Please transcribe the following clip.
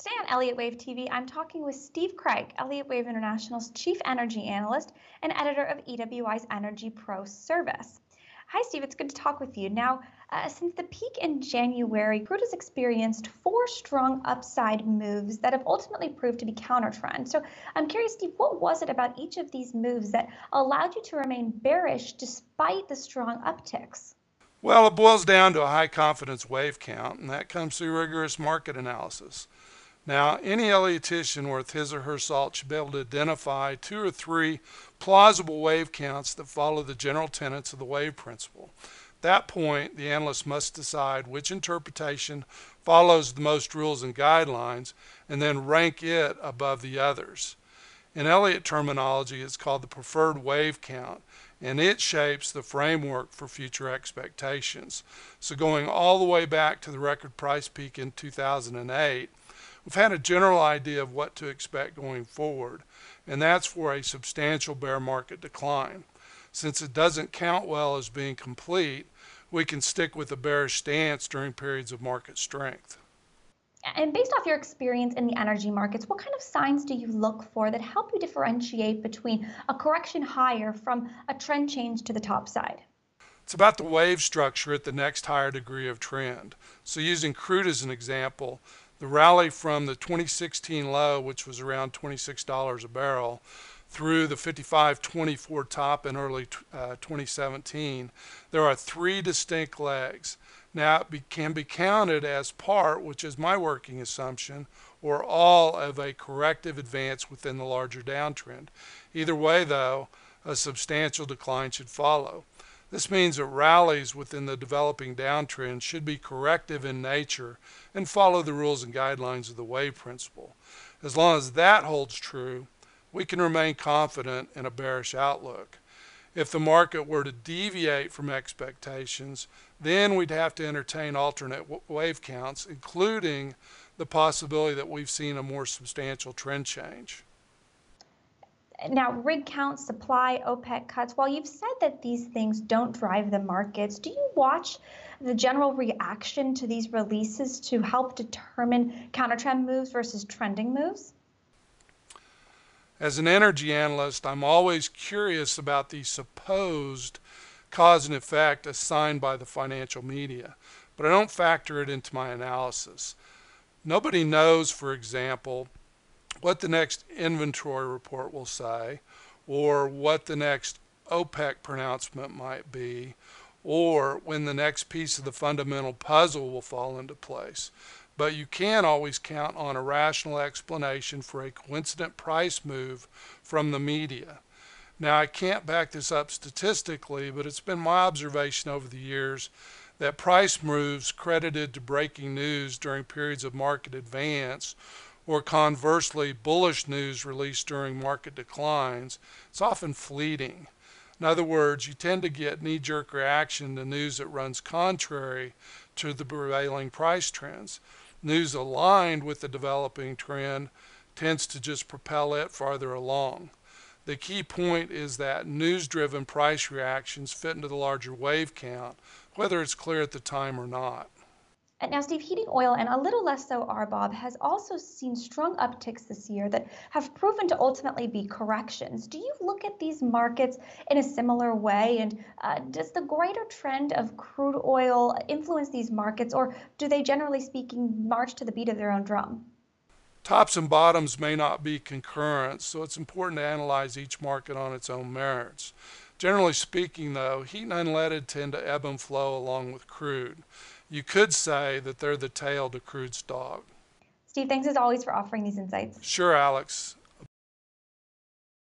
Today on Elliott Wave TV, I'm talking with Steve Craig, Elliott Wave International's Chief Energy Analyst and editor of EWI's Energy Pro service. Hi, Steve. It's good to talk with you. Now, uh, since the peak in January, crude has experienced four strong upside moves that have ultimately proved to be counter trend. So I'm curious, Steve, what was it about each of these moves that allowed you to remain bearish despite the strong upticks? Well, it boils down to a high confidence wave count, and that comes through rigorous market analysis. Now, any Elliottician worth his or her salt should be able to identify two or three plausible wave counts that follow the general tenets of the wave principle. At that point, the analyst must decide which interpretation follows the most rules and guidelines and then rank it above the others. In Elliott terminology, it's called the preferred wave count, and it shapes the framework for future expectations. So going all the way back to the record price peak in 2008, we've had a general idea of what to expect going forward, and that's for a substantial bear market decline. Since it doesn't count well as being complete, we can stick with a bearish stance during periods of market strength. And based off your experience in the energy markets, what kind of signs do you look for that help you differentiate between a correction higher from a trend change to the top side? It's about the wave structure at the next higher degree of trend. So using crude as an example, the rally from the 2016 low, which was around $26 a barrel, through the 55.24 top in early uh, 2017, there are three distinct legs. Now, it be, can be counted as part, which is my working assumption, or all of a corrective advance within the larger downtrend. Either way, though, a substantial decline should follow. This means that rallies within the developing downtrend should be corrective in nature and follow the rules and guidelines of the wave principle. As long as that holds true, we can remain confident in a bearish outlook. If the market were to deviate from expectations, then we'd have to entertain alternate wave counts, including the possibility that we've seen a more substantial trend change. Now, rig count, supply, OPEC cuts, while you've said that these things don't drive the markets, do you watch the general reaction to these releases to help determine counter trend moves versus trending moves? As an energy analyst, I'm always curious about the supposed cause and effect assigned by the financial media, but I don't factor it into my analysis. Nobody knows, for example, what the next inventory report will say, or what the next OPEC pronouncement might be, or when the next piece of the fundamental puzzle will fall into place. But you can always count on a rational explanation for a coincident price move from the media. Now, I can't back this up statistically, but it's been my observation over the years that price moves credited to breaking news during periods of market advance or conversely, bullish news released during market declines, it's often fleeting. In other words, you tend to get knee jerk reaction to news that runs contrary to the prevailing price trends. News aligned with the developing trend tends to just propel it farther along. The key point is that news driven price reactions fit into the larger wave count, whether it's clear at the time or not. Now, Steve, heating oil and a little less so RBOB has also seen strong upticks this year that have proven to ultimately be corrections. Do you look at these markets in a similar way? And uh, does the greater trend of crude oil influence these markets, or do they, generally speaking, march to the beat of their own drum? Tops and bottoms may not be concurrent, so it's important to analyze each market on its own merits. Generally speaking, though, heat and unleaded tend to ebb and flow along with crude you could say that they're the tail to crude's dog. Steve, thanks as always for offering these insights. Sure, Alex.